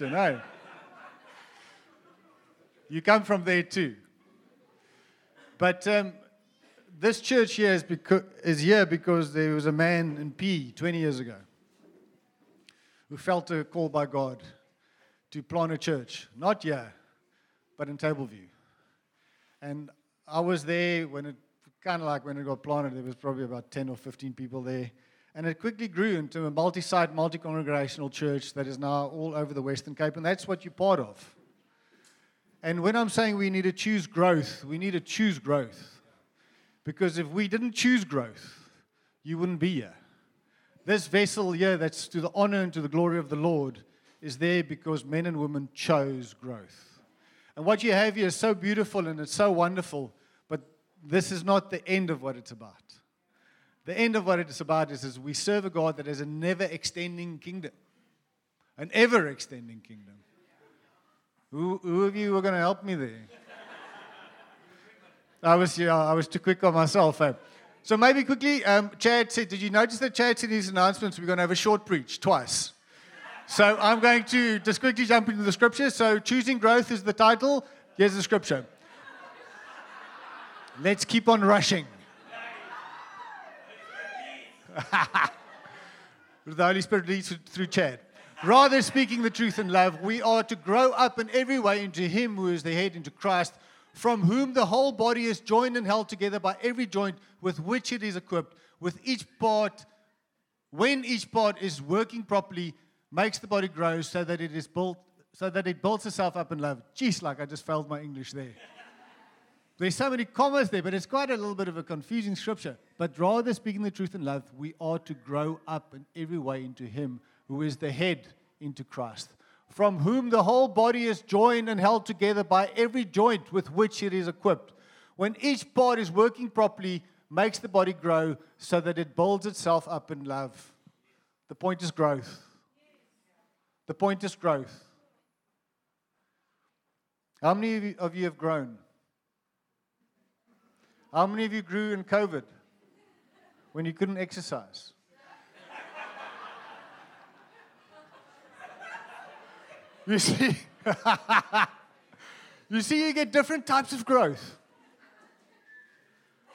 No. You come from there too. But um, this church here is, is here because there was a man in P 20 years ago who felt a call by God to plant a church, not here, but in Tableview. And I was there when it, kind of like when it got planted, there was probably about 10 or 15 people there. And it quickly grew into a multi site, multi congregational church that is now all over the Western Cape, and that's what you're part of. And when I'm saying we need to choose growth, we need to choose growth. Because if we didn't choose growth, you wouldn't be here. This vessel here, that's to the honor and to the glory of the Lord, is there because men and women chose growth. And what you have here is so beautiful and it's so wonderful, but this is not the end of what it's about. The end of what it's about is, is we serve a God that has a never extending kingdom, an ever extending kingdom. Who, who of you were going to help me there? I was, yeah, I was too quick on myself. Eh? So maybe quickly, um, Chad said, did you notice that Chad said in his announcements we're going to have a short preach twice? So I'm going to just quickly jump into the scripture. So choosing growth is the title. Here's the scripture. Let's keep on rushing. the Holy Spirit leads through Chad. Rather, speaking the truth in love, we are to grow up in every way into Him who is the head, into Christ, from whom the whole body is joined and held together by every joint with which it is equipped, with each part, when each part is working properly, makes the body grow so that it is built, so that it builds itself up in love. Jeez, like I just failed my English there. There's so many commas there, but it's quite a little bit of a confusing scripture. But rather speaking the truth in love, we are to grow up in every way into Him who is the head into Christ, from whom the whole body is joined and held together by every joint with which it is equipped. When each part is working properly, makes the body grow so that it builds itself up in love. The point is growth. The point is growth. How many of you, have grown? How many of you grew in COVID when you couldn't exercise? You see, you see, you get different types of growth.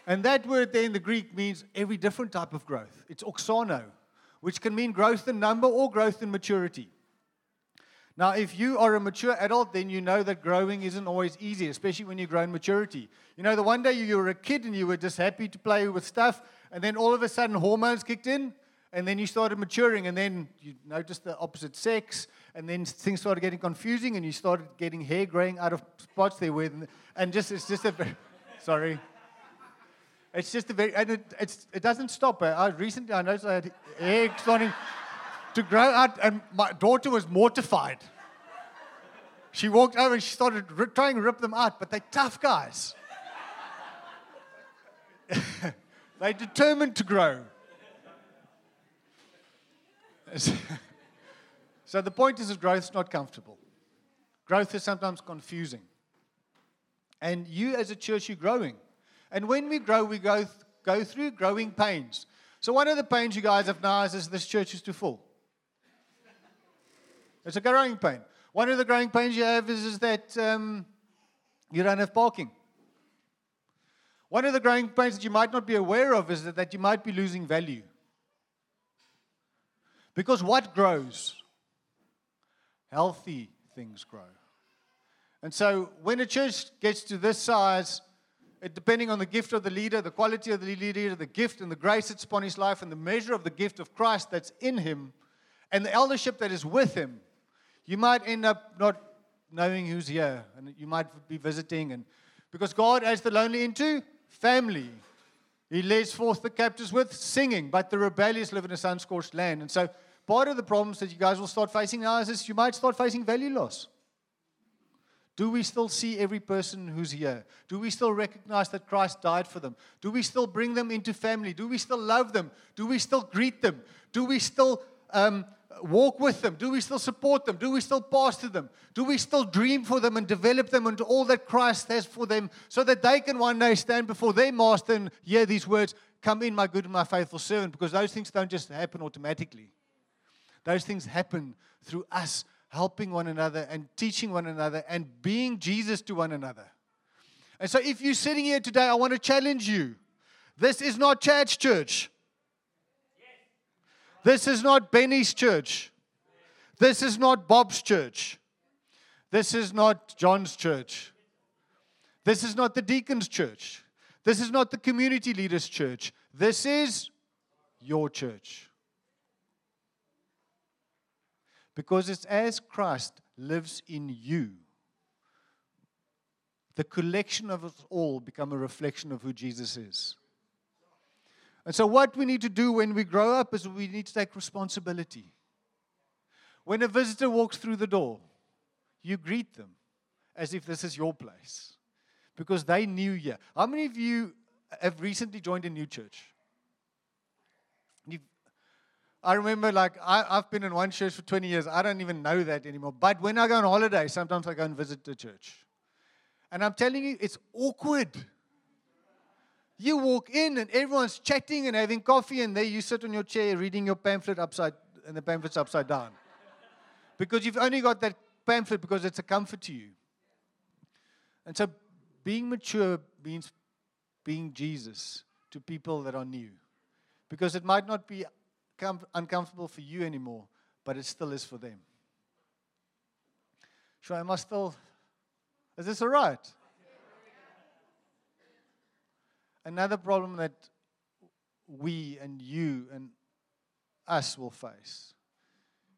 And that word there in the Greek means every different type of growth. It's auxano, which can mean growth in number or growth in maturity. Now, if you are a mature adult, then you know that growing isn't always easy, especially when you grow in maturity. You know, the one day you were a kid and you were just happy to play with stuff, and then all of a sudden hormones kicked in, and then you started maturing, and then you noticed the opposite sex, and then things started getting confusing, and you started getting hair growing out of spots there and just it's just a very, sorry, it's just a very and it it's, it doesn't stop. I recently I noticed I had hair starting to grow out, and my daughter was mortified. She walked over and she started trying to rip them out, but they're tough guys. they're determined to grow. so the point is that growth is not comfortable. Growth is sometimes confusing. And you as a church, you're growing. And when we grow, we go, th- go through growing pains. So one of the pains you guys have now is this church is too full. It's a growing pain. One of the growing pains you have is, is that um, you don't have parking. One of the growing pains that you might not be aware of is that, that you might be losing value. Because what grows? Healthy things grow. And so when a church gets to this size, it, depending on the gift of the leader, the quality of the leader, the gift and the grace that's upon his life, and the measure of the gift of Christ that's in him, and the eldership that is with him, you might end up not knowing who's here, and you might be visiting. And because God adds the lonely into family, he lays forth the captives with singing, but the rebellious live in a sun scorched land. And so, part of the problems that you guys will start facing now is this, you might start facing value loss. Do we still see every person who's here? Do we still recognize that Christ died for them? Do we still bring them into family? Do we still love them? Do we still greet them? Do we still um, walk with them? Do we still support them? Do we still pastor them? Do we still dream for them and develop them into all that Christ has for them so that they can one day stand before their master and hear these words, Come in, my good and my faithful servant? Because those things don't just happen automatically. Those things happen through us helping one another and teaching one another and being Jesus to one another. And so, if you're sitting here today, I want to challenge you. This is not church church. This is not Benny's church. This is not Bob's church. This is not John's church. This is not the deacon's church. This is not the community leaders' church. This is your church. Because it's as Christ lives in you, the collection of us all become a reflection of who Jesus is. And so, what we need to do when we grow up is we need to take responsibility. When a visitor walks through the door, you greet them as if this is your place because they knew you. How many of you have recently joined a new church? You've, I remember, like, I, I've been in one church for 20 years. I don't even know that anymore. But when I go on holiday, sometimes I go and visit the church. And I'm telling you, it's awkward. You walk in and everyone's chatting and having coffee, and there you sit on your chair reading your pamphlet upside, and the pamphlet's upside down. Because you've only got that pamphlet because it's a comfort to you. And so being mature means being Jesus to people that are new. Because it might not be com- uncomfortable for you anymore, but it still is for them. Sure, am I still. Is this all right? Another problem that we and you and us will face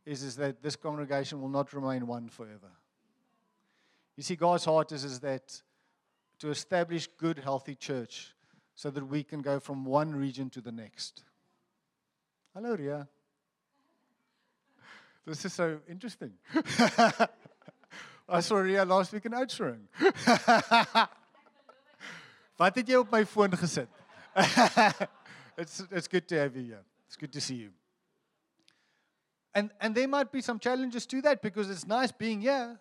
is, is that this congregation will not remain one forever. You see, God's heart is, is that to establish good, healthy church so that we can go from one region to the next. Hello, Ria. This is so interesting. I saw Ria last week in Oudtshoorn. Wat het jy op my foon gesit? it's it's good to have you here. It's good to see you. And and there might be some challenges to that because it's nice being here.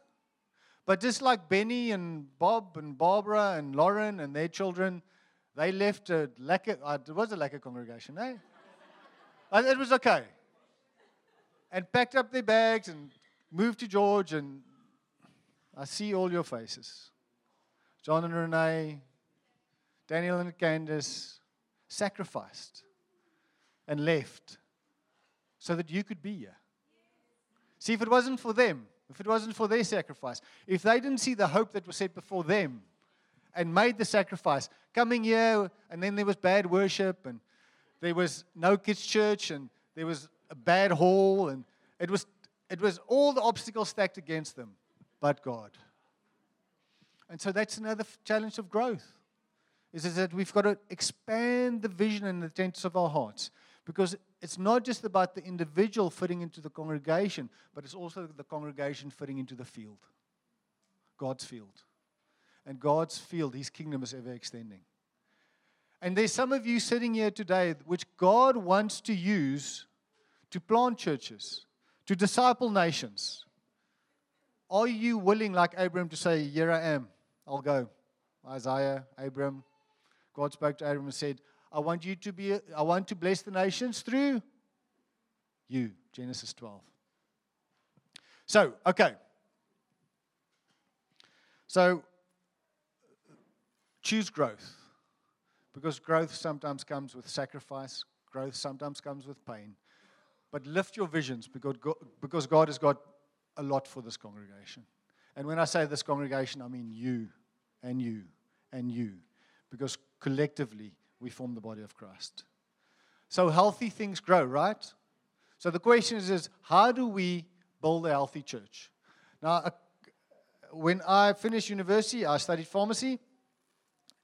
But just like Benny and Bob and Barbara and Lauren and their children, they left a lekker, uh, it was a lekker congregation, eh? and it was okay. And packed up their bags and moved to George, and I see all your faces. John and Renee, Daniel and Candace sacrificed and left so that you could be here. See, if it wasn't for them, if it wasn't for their sacrifice, if they didn't see the hope that was set before them and made the sacrifice, coming here, and then there was bad worship, and there was no kids' church, and there was a bad hall, and it was, it was all the obstacles stacked against them, but God. And so that's another challenge of growth. Is, is that we've got to expand the vision and the intents of our hearts. Because it's not just about the individual fitting into the congregation, but it's also the congregation fitting into the field God's field. And God's field, His kingdom is ever extending. And there's some of you sitting here today which God wants to use to plant churches, to disciple nations. Are you willing, like Abraham, to say, Here I am, I'll go? Isaiah, Abraham, God spoke to Abraham and said, I want you to be, I want to bless the nations through you. Genesis 12. So, okay. So, choose growth. Because growth sometimes comes with sacrifice, growth sometimes comes with pain. But lift your visions because God has got a lot for this congregation. And when I say this congregation, I mean you and you and you. Because collectively, we form the body of Christ. So healthy things grow, right? So the question is, is how do we build a healthy church? Now, when I finished university, I studied pharmacy,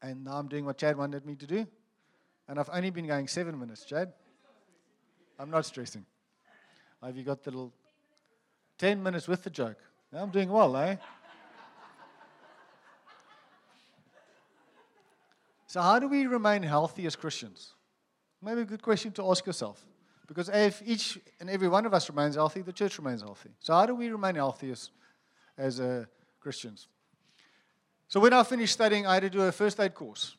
and now I'm doing what Chad wanted me to do. And I've only been going seven minutes, Chad. I'm not stressing. Have you got the little 10 minutes with the joke? I'm doing well, eh? So, how do we remain healthy as Christians? Maybe a good question to ask yourself. Because if each and every one of us remains healthy, the church remains healthy. So, how do we remain healthy as, as uh, Christians? So, when I finished studying, I had to do a first aid course.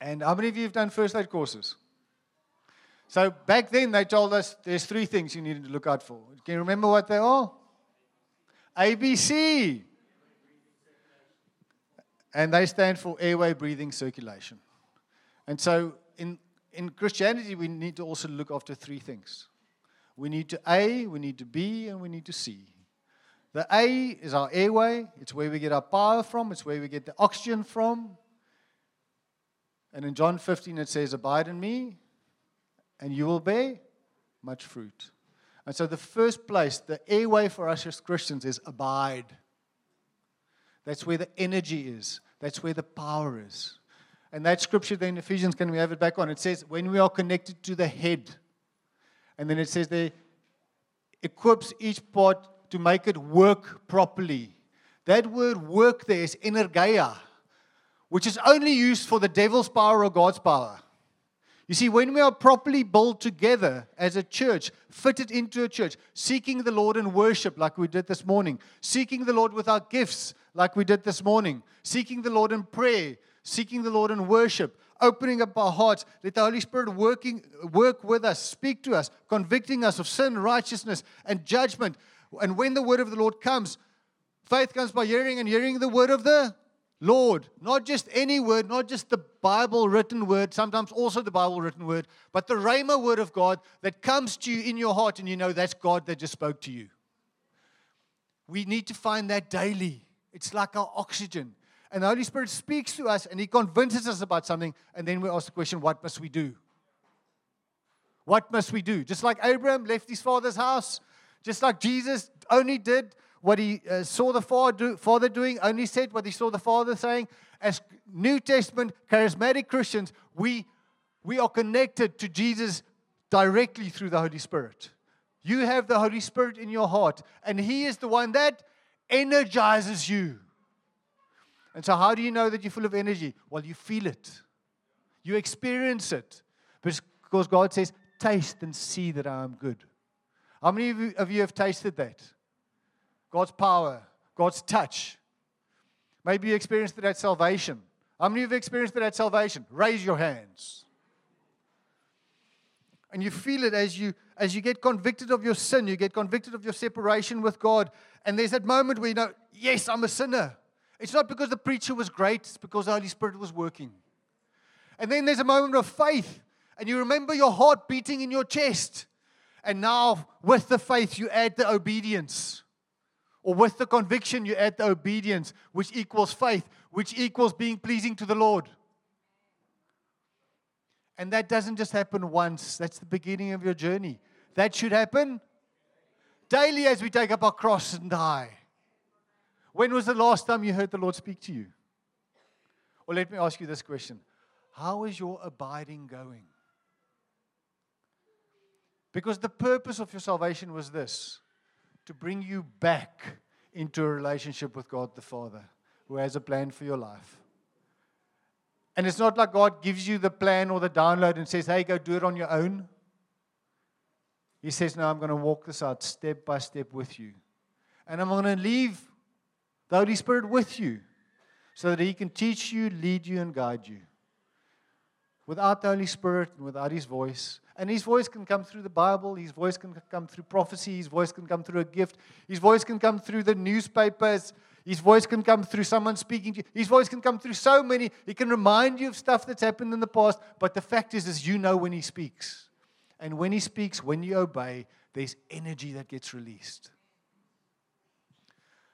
And how many of you have done first aid courses? So, back then, they told us there's three things you needed to look out for. Can you remember what they are? ABC. And they stand for airway breathing circulation. And so in, in Christianity, we need to also look after three things. We need to A, we need to B, and we need to C. The A is our airway. It's where we get our power from. It's where we get the oxygen from. And in John 15, it says, Abide in me, and you will bear much fruit. And so, the first place, the airway for us as Christians is abide. That's where the energy is, that's where the power is. And that scripture then, Ephesians, can we have it back on? It says, When we are connected to the head. And then it says there, equips each part to make it work properly. That word work there is energeia, which is only used for the devil's power or God's power. You see, when we are properly built together as a church, fitted into a church, seeking the Lord in worship like we did this morning, seeking the Lord with our gifts like we did this morning, seeking the Lord in prayer, seeking the Lord in worship, opening up our hearts, let the Holy Spirit working, work with us, speak to us, convicting us of sin, righteousness, and judgment. And when the word of the Lord comes, faith comes by hearing and hearing the word of the Lord, not just any word, not just the Bible written word, sometimes also the Bible written word, but the Rhema word of God that comes to you in your heart and you know that's God that just spoke to you. We need to find that daily. It's like our oxygen. And the Holy Spirit speaks to us and He convinces us about something, and then we ask the question, what must we do? What must we do? Just like Abraham left his father's house, just like Jesus only did what he uh, saw the Father doing, only said what he saw the Father saying. As New Testament charismatic Christians, we, we are connected to Jesus directly through the Holy Spirit. You have the Holy Spirit in your heart, and He is the one that energizes you. And so, how do you know that you're full of energy? Well, you feel it, you experience it. Because God says, Taste and see that I am good. How many of you, of you have tasted that? God's power, God's touch. Maybe you experienced it at salvation. How many of you experienced it at salvation? Raise your hands. And you feel it as you as you get convicted of your sin, you get convicted of your separation with God. And there's that moment where you know, yes, I'm a sinner. It's not because the preacher was great, it's because the Holy Spirit was working. And then there's a moment of faith, and you remember your heart beating in your chest. And now, with the faith, you add the obedience. Or with the conviction, you add the obedience, which equals faith, which equals being pleasing to the Lord. And that doesn't just happen once, that's the beginning of your journey. That should happen daily as we take up our cross and die. When was the last time you heard the Lord speak to you? Or let me ask you this question How is your abiding going? Because the purpose of your salvation was this to bring you back into a relationship with God the Father, who has a plan for your life. And it's not like God gives you the plan or the download and says, hey, go do it on your own. He says, no, I'm going to walk this out step by step with you. And I'm going to leave the Holy Spirit with you so that He can teach you, lead you, and guide you. Without the Holy Spirit and without His voice, and his voice can come through the Bible, his voice can come through prophecy, his voice can come through a gift, his voice can come through the newspapers, his voice can come through someone speaking to you. His voice can come through so many. He can remind you of stuff that's happened in the past, but the fact is is you know when he speaks. And when he speaks, when you obey, there's energy that gets released.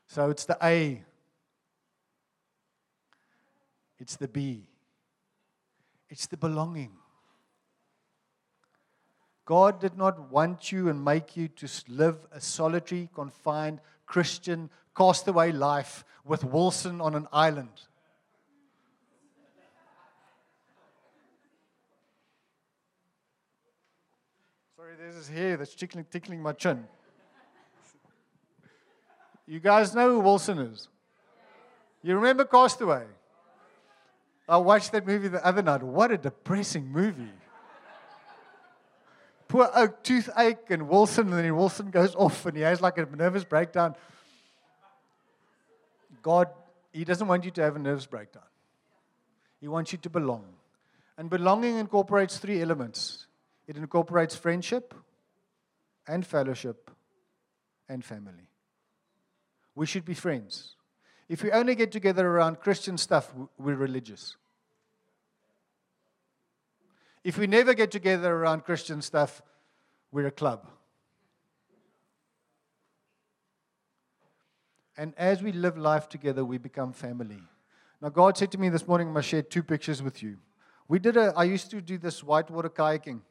So it's the A. It's the B. It's the belonging. God did not want you and make you to live a solitary, confined, Christian, castaway life with Wilson on an island. Sorry, there's this hair that's tickling, tickling my chin. You guys know who Wilson is? You remember Castaway? I watched that movie the other night. What a depressing movie poor oak toothache and Wilson, and then Wilson goes off and he has like a nervous breakdown. God, He doesn't want you to have a nervous breakdown. He wants you to belong. And belonging incorporates three elements it incorporates friendship and fellowship and family. we should be friends. If we only get together around Christian stuff, we're religious. If we never get together around Christian stuff, we're a club. And as we live life together, we become family. Now, God said to me this morning, I'm going to share two pictures with you. We did a, I used to do this whitewater kayaking.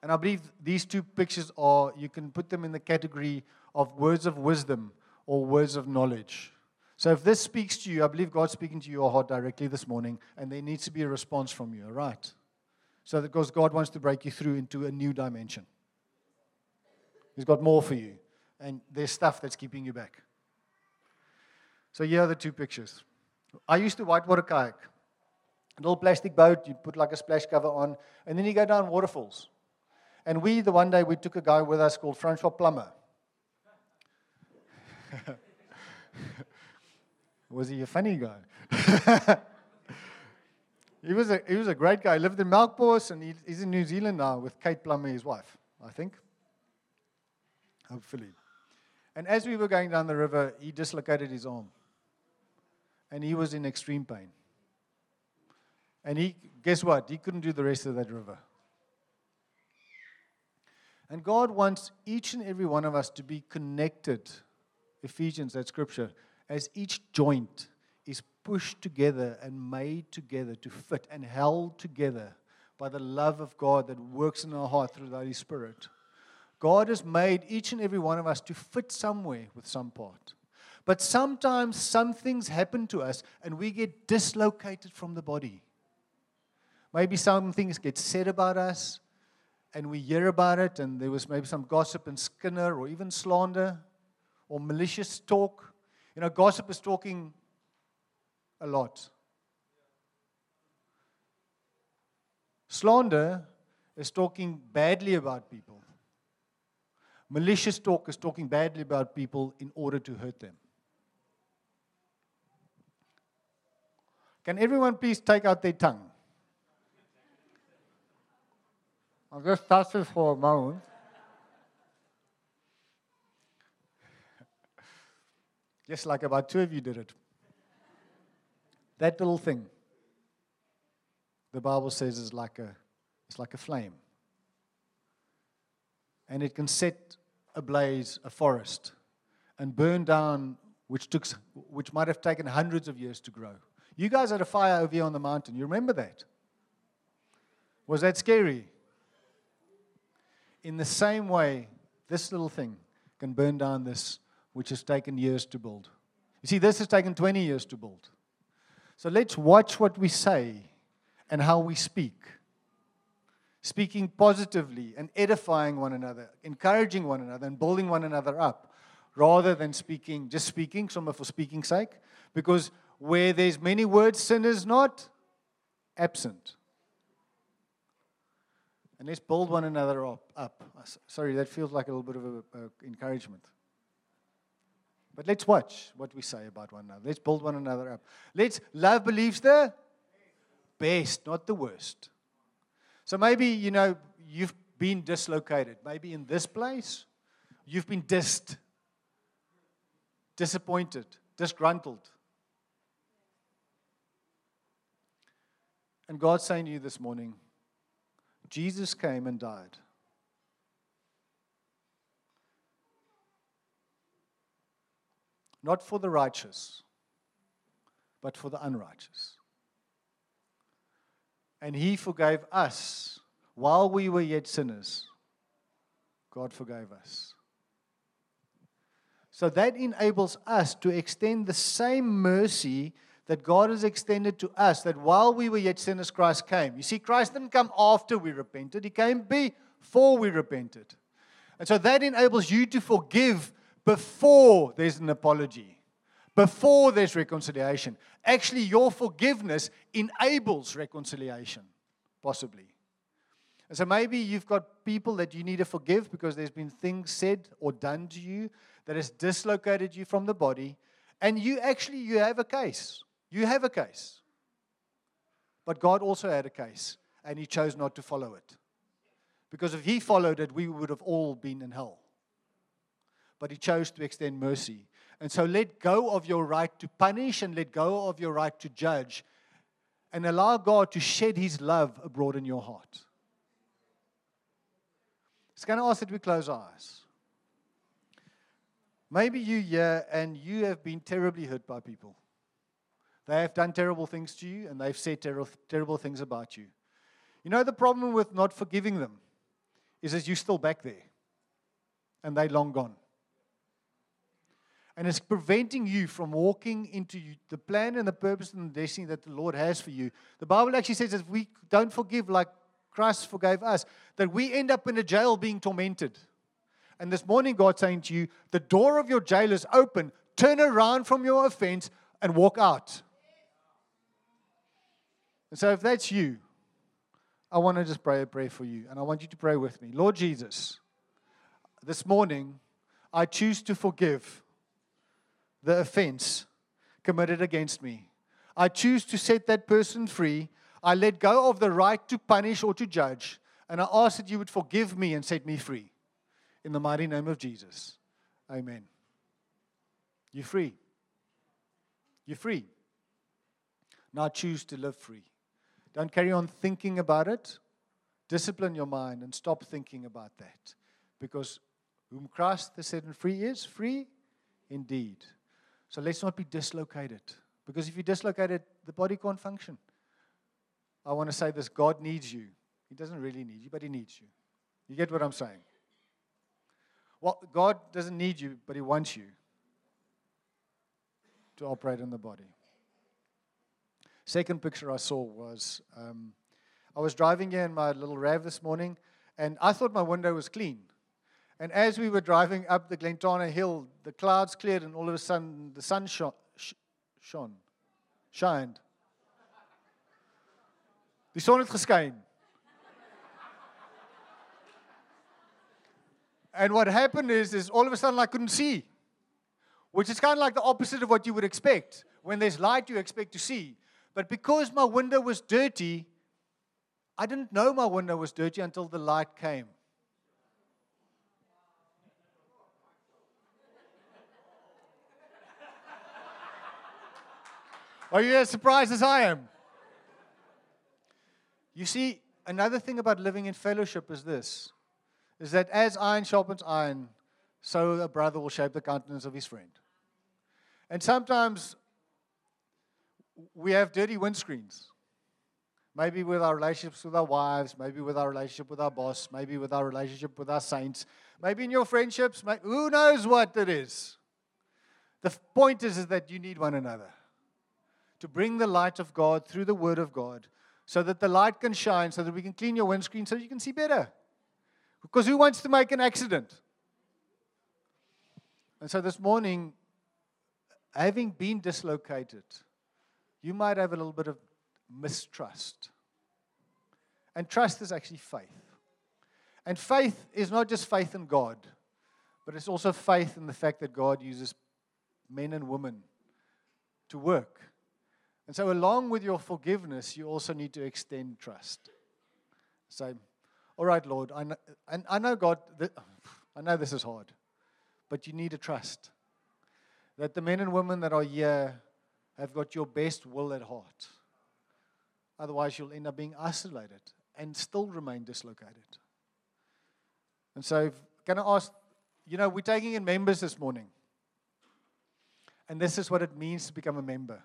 And I believe these two pictures are, you can put them in the category of words of wisdom or words of knowledge. So if this speaks to you, I believe God's speaking to your heart directly this morning, and there needs to be a response from you, all right? So that because God wants to break you through into a new dimension. He's got more for you, and there's stuff that's keeping you back. So here are the two pictures. I used to whitewater kayak. A little plastic boat, you put like a splash cover on, and then you go down waterfalls. And we, the one day, we took a guy with us called Francois Plummer. was he a funny guy? he, was a, he was a great guy. He lived in Melkbos, and he, he's in New Zealand now with Kate Plummer, his wife, I think. Hopefully. And as we were going down the river, he dislocated his arm. And he was in extreme pain. And he, guess what? He couldn't do the rest of that river. And God wants each and every one of us to be connected. Ephesians, that scripture, as each joint pushed together and made together to fit and held together by the love of God that works in our heart through the Holy Spirit. God has made each and every one of us to fit somewhere with some part. But sometimes some things happen to us and we get dislocated from the body. Maybe some things get said about us and we hear about it, and there was maybe some gossip and skinner or even slander or malicious talk. You know, gossip is talking a lot. Slander is talking badly about people. Malicious talk is talking badly about people in order to hurt them. Can everyone please take out their tongue? I'll just touch it for a moment. Just like about two of you did it. That little thing, the Bible says, is like a, it's like a flame. And it can set ablaze a forest and burn down, which, took, which might have taken hundreds of years to grow. You guys had a fire over here on the mountain. You remember that? Was that scary? In the same way, this little thing can burn down this which has taken years to build. You see, this has taken 20 years to build. So let's watch what we say and how we speak. Speaking positively and edifying one another, encouraging one another, and building one another up, rather than speaking, just speaking, some for speaking's sake. Because where there's many words, sin is not absent. And let's build one another up. up. Sorry, that feels like a little bit of a, a encouragement. But let's watch what we say about one another. Let's build one another up. Let's love believes the best, not the worst. So maybe, you know, you've been dislocated. Maybe in this place, you've been dissed, disappointed, disgruntled. And God's saying to you this morning, Jesus came and died. Not for the righteous, but for the unrighteous. And he forgave us while we were yet sinners. God forgave us. So that enables us to extend the same mercy that God has extended to us that while we were yet sinners, Christ came. You see, Christ didn't come after we repented, He came before we repented. And so that enables you to forgive before there's an apology, before there's reconciliation. Actually, your forgiveness enables reconciliation, possibly. And so maybe you've got people that you need to forgive because there's been things said or done to you that has dislocated you from the body, and you actually you have a case. You have a case. But God also had a case, and He chose not to follow it. Because if He followed it, we would have all been in hell. But He chose to extend mercy. And so let go of your right to punish and let go of your right to judge and allow God to shed his love abroad in your heart. It's going to ask that we close our eyes. Maybe you here and you have been terribly hurt by people. They have done terrible things to you and they've said ter- terrible things about you. You know, the problem with not forgiving them is that you're still back there and they're long gone. And it's preventing you from walking into the plan and the purpose and the destiny that the Lord has for you. The Bible actually says that if we don't forgive like Christ forgave us, that we end up in a jail being tormented. And this morning, God's saying to you, the door of your jail is open. Turn around from your offense and walk out. And so, if that's you, I want to just pray a prayer for you. And I want you to pray with me. Lord Jesus, this morning, I choose to forgive the offense committed against me. I choose to set that person free. I let go of the right to punish or to judge. And I ask that you would forgive me and set me free. In the mighty name of Jesus. Amen. You're free. You're free. Now choose to live free. Don't carry on thinking about it. Discipline your mind and stop thinking about that. Because whom Christ has set free is free indeed. So let's not be dislocated. Because if you're dislocated, the body can't function. I want to say this God needs you. He doesn't really need you, but He needs you. You get what I'm saying? Well, God doesn't need you, but He wants you to operate in the body. Second picture I saw was um, I was driving in my little RAV this morning, and I thought my window was clean. And as we were driving up the Glentana Hill, the clouds cleared and all of a sudden the sun shone. shone shined. Die son het geskyn. And what happened is, is all of a sudden I couldn't see, which is kind of like the opposite of what you would expect. When there's light, you expect to see. But because my window was dirty, I didn't know my window was dirty until the light came. Are you as surprised as I am? You see, another thing about living in fellowship is this is that as iron sharpens iron, so a brother will shape the countenance of his friend. And sometimes we have dirty windscreens. Maybe with our relationships with our wives, maybe with our relationship with our boss, maybe with our relationship with our saints, maybe in your friendships, who knows what it is. The point is, is that you need one another to bring the light of God through the Word of God so that the light can shine, so that we can clean your windscreen so you can see better. Because who wants to make an accident? And so this morning, having been dislocated, you might have a little bit of mistrust. And trust is actually faith. And faith is not just faith in God, but it's also faith in the fact that God uses men and women to work and so, along with your forgiveness, you also need to extend trust. Say, all right, Lord, I know, and I know God, I know this is hard, but you need to trust that the men and women that are here have got your best will at heart. Otherwise, you'll end up being isolated and still remain dislocated. And so, can I ask, you know, we're taking in members this morning. And this is what it means to become a member.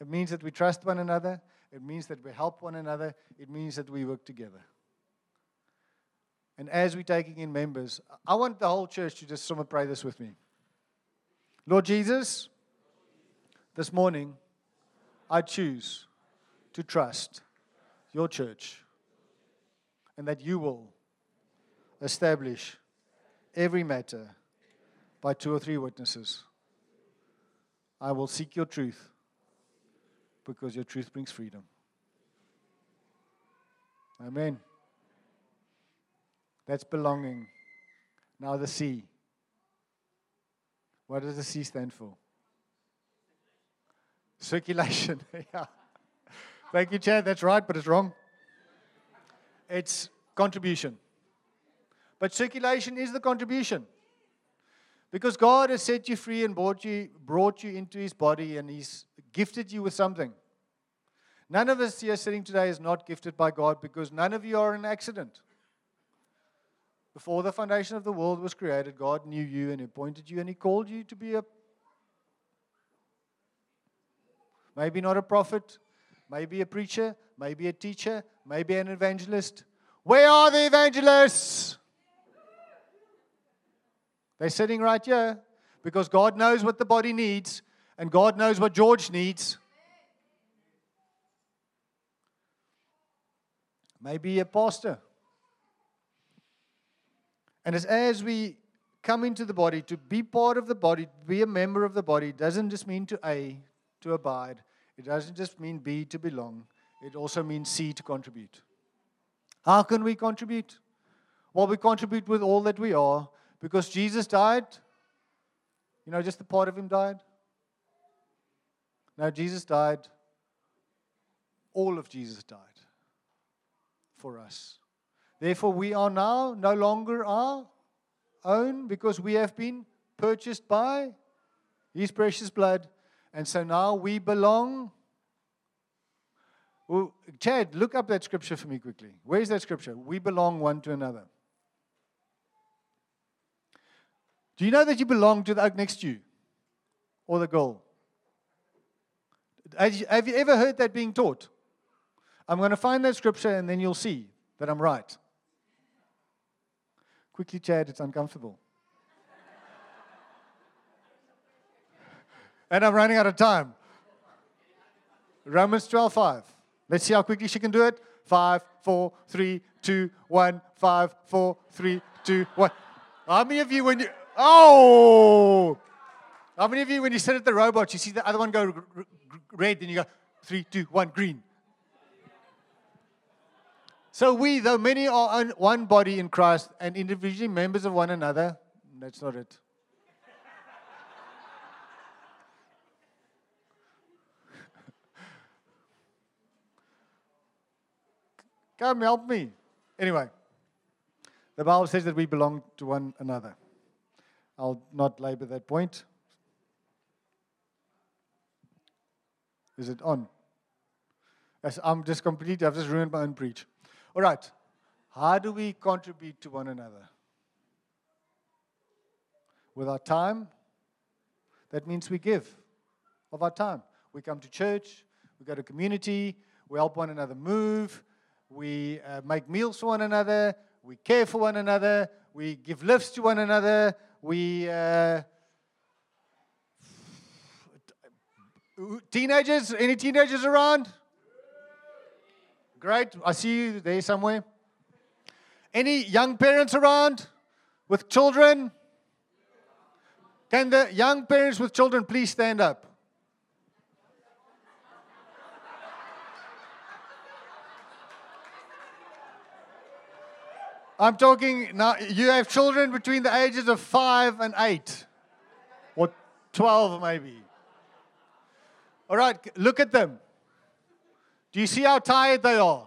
It means that we trust one another. It means that we help one another. It means that we work together. And as we're taking in members, I want the whole church to just someone pray this with me. Lord Jesus, this morning, I choose to trust your church and that you will establish every matter by two or three witnesses. I will seek your truth because your truth brings freedom. Amen. That's belonging. Now, the C. What does the C stand for? Circulation. yeah. Thank you, Chad. That's right, but it's wrong. It's contribution. But circulation is the contribution. Because God has set you free and brought you, brought you into his body and he's gifted you with something. None of us here sitting today is not gifted by God because none of you are an accident. Before the foundation of the world was created, God knew you and appointed you and he called you to be a maybe not a prophet, maybe a preacher, maybe a teacher, maybe an evangelist. Where are the evangelists? They're sitting right here because God knows what the body needs and God knows what George needs. Maybe a pastor. And as, as we come into the body, to be part of the body, to be a member of the body, doesn't just mean to A, to abide. It doesn't just mean B, to belong. It also means C, to contribute. How can we contribute? Well, we contribute with all that we are because Jesus died. You know, just the part of him died. Now, Jesus died. All of Jesus died for us. Therefore, we are now no longer our own because we have been purchased by his precious blood. And so now we belong. Well, Chad, look up that scripture for me quickly. Where's that scripture? We belong one to another. Do you know that you belong to the oak next to you or the girl? Have you ever heard that being taught? I'm going to find that scripture and then you'll see that I'm right. Quickly, Chad, it's uncomfortable. and I'm running out of time. Romans 12 5. Let's see how quickly she can do it. Five, four, three, two, one. Five, four, three, two, one. How many of you, when you, Oh! How many of you, when you sit at the robot, you see the other one go red, and you go three, two, one, green? So we, though many are one body in Christ and individually members of one another, that's not it. Come help me. Anyway, the Bible says that we belong to one another. I'll not labor that point. Is it on? Yes, I'm just completely, I've just ruined my own preach. All right. How do we contribute to one another? With our time. That means we give of our time. We come to church, we go to community, we help one another move, we uh, make meals for one another, we care for one another, we give lifts to one another, we uh, teenagers any teenagers around great i see you there somewhere. Any young parents around with children? Can the young parents with children please stand up? I'm talking now, you have children between the ages of five and eight, or 12 maybe. All right, look at them. Do you see how tired they are?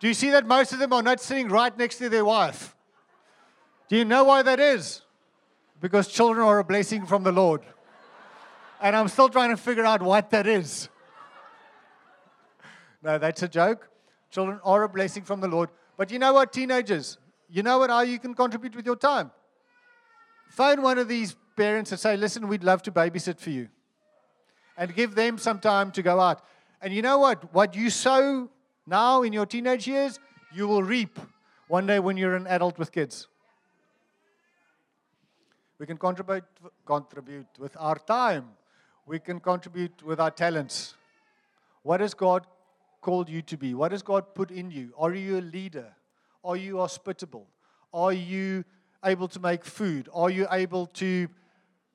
Do you see that most of them are not sitting right next to their wife? Do you know why that is? Because children are a blessing from the Lord. And I'm still trying to figure out what that is. No, that's a joke. Children are a blessing from the Lord. But you know what, teenagers? You know what? How you can contribute with your time? Phone one of these parents and say, listen, we'd love to babysit for you. And give them some time to go out. And you know what? What you sow now in your teenage years, you will reap one day when you're an adult with kids. We can contribute, contribute with our time. We can contribute with our talents. What has God called you to be? What has God put in you? Are you a leader? Are you hospitable? Are you able to make food? Are you able to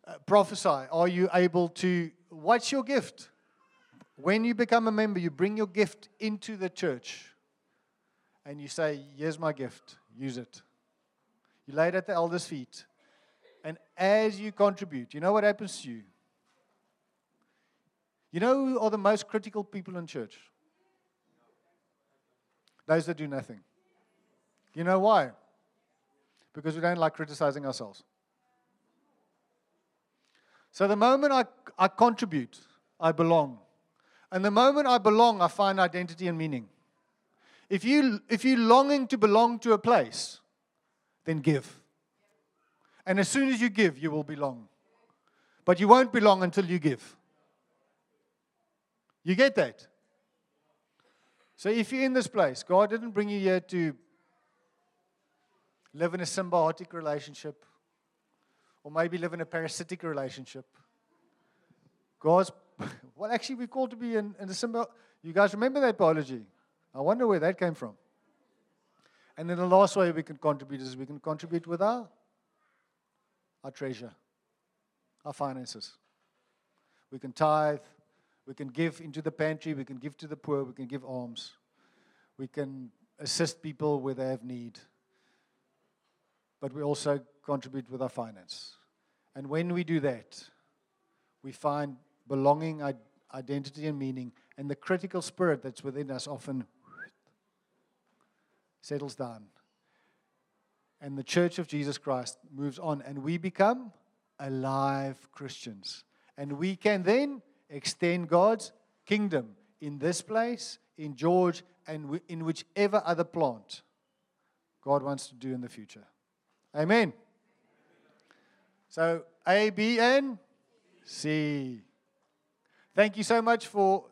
uh, prophesy? Are you able to? What's your gift? When you become a member, you bring your gift into the church and you say, Here's my gift, use it. You lay it at the elders' feet. And as you contribute, you know what happens to you? You know who are the most critical people in church? Those that do nothing. You know why? Because we don't like criticizing ourselves. So the moment I, I contribute, I belong. And the moment I belong, I find identity and meaning. If, you, if you're longing to belong to a place, then give. And as soon as you give, you will belong. But you won't belong until you give. You get that? So if you're in this place, God didn't bring you here to live in a symbiotic relationship or maybe live in a parasitic relationship. God's, well, actually, we're called to be in, in a symbiotic. You guys remember that biology? I wonder where that came from. And then the last way we can contribute is we can contribute with our, our treasure, our finances. We can tithe, we can give into the pantry, we can give to the poor, we can give alms, we can assist people where they have need. But we also contribute with our finance. And when we do that, we find belonging, identity, and meaning, and the critical spirit that's within us often settles down. And the church of Jesus Christ moves on, and we become alive Christians. And we can then extend God's kingdom in this place, in George, and in whichever other plant God wants to do in the future. Amen. So, A, B, and C. Thank you so much for